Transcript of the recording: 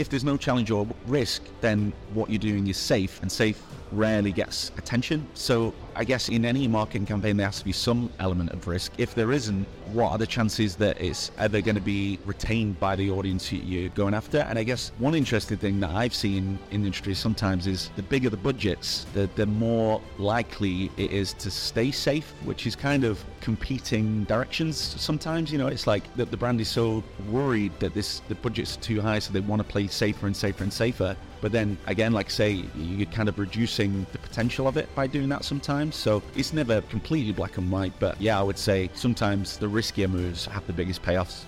if there's no challenge or risk, then what you're doing is safe, and safe rarely gets attention. So I guess in any marketing campaign, there has to be some element of risk. If there isn't, what are the chances that it's ever going to be retained by the audience you're going after? And I guess one interesting thing that I've seen in the industry sometimes is the bigger the budgets, the, the more likely it is to stay safe, which is kind of competing directions sometimes. You know, it's like that the brand is so worried that this the budget's are too high, so they want to play safer and safer and safer. But then again, like say, you're kind of reducing the potential of it by doing that sometimes. So it's never completely black and white. But yeah, I would say sometimes the riskier moves have the biggest payoffs.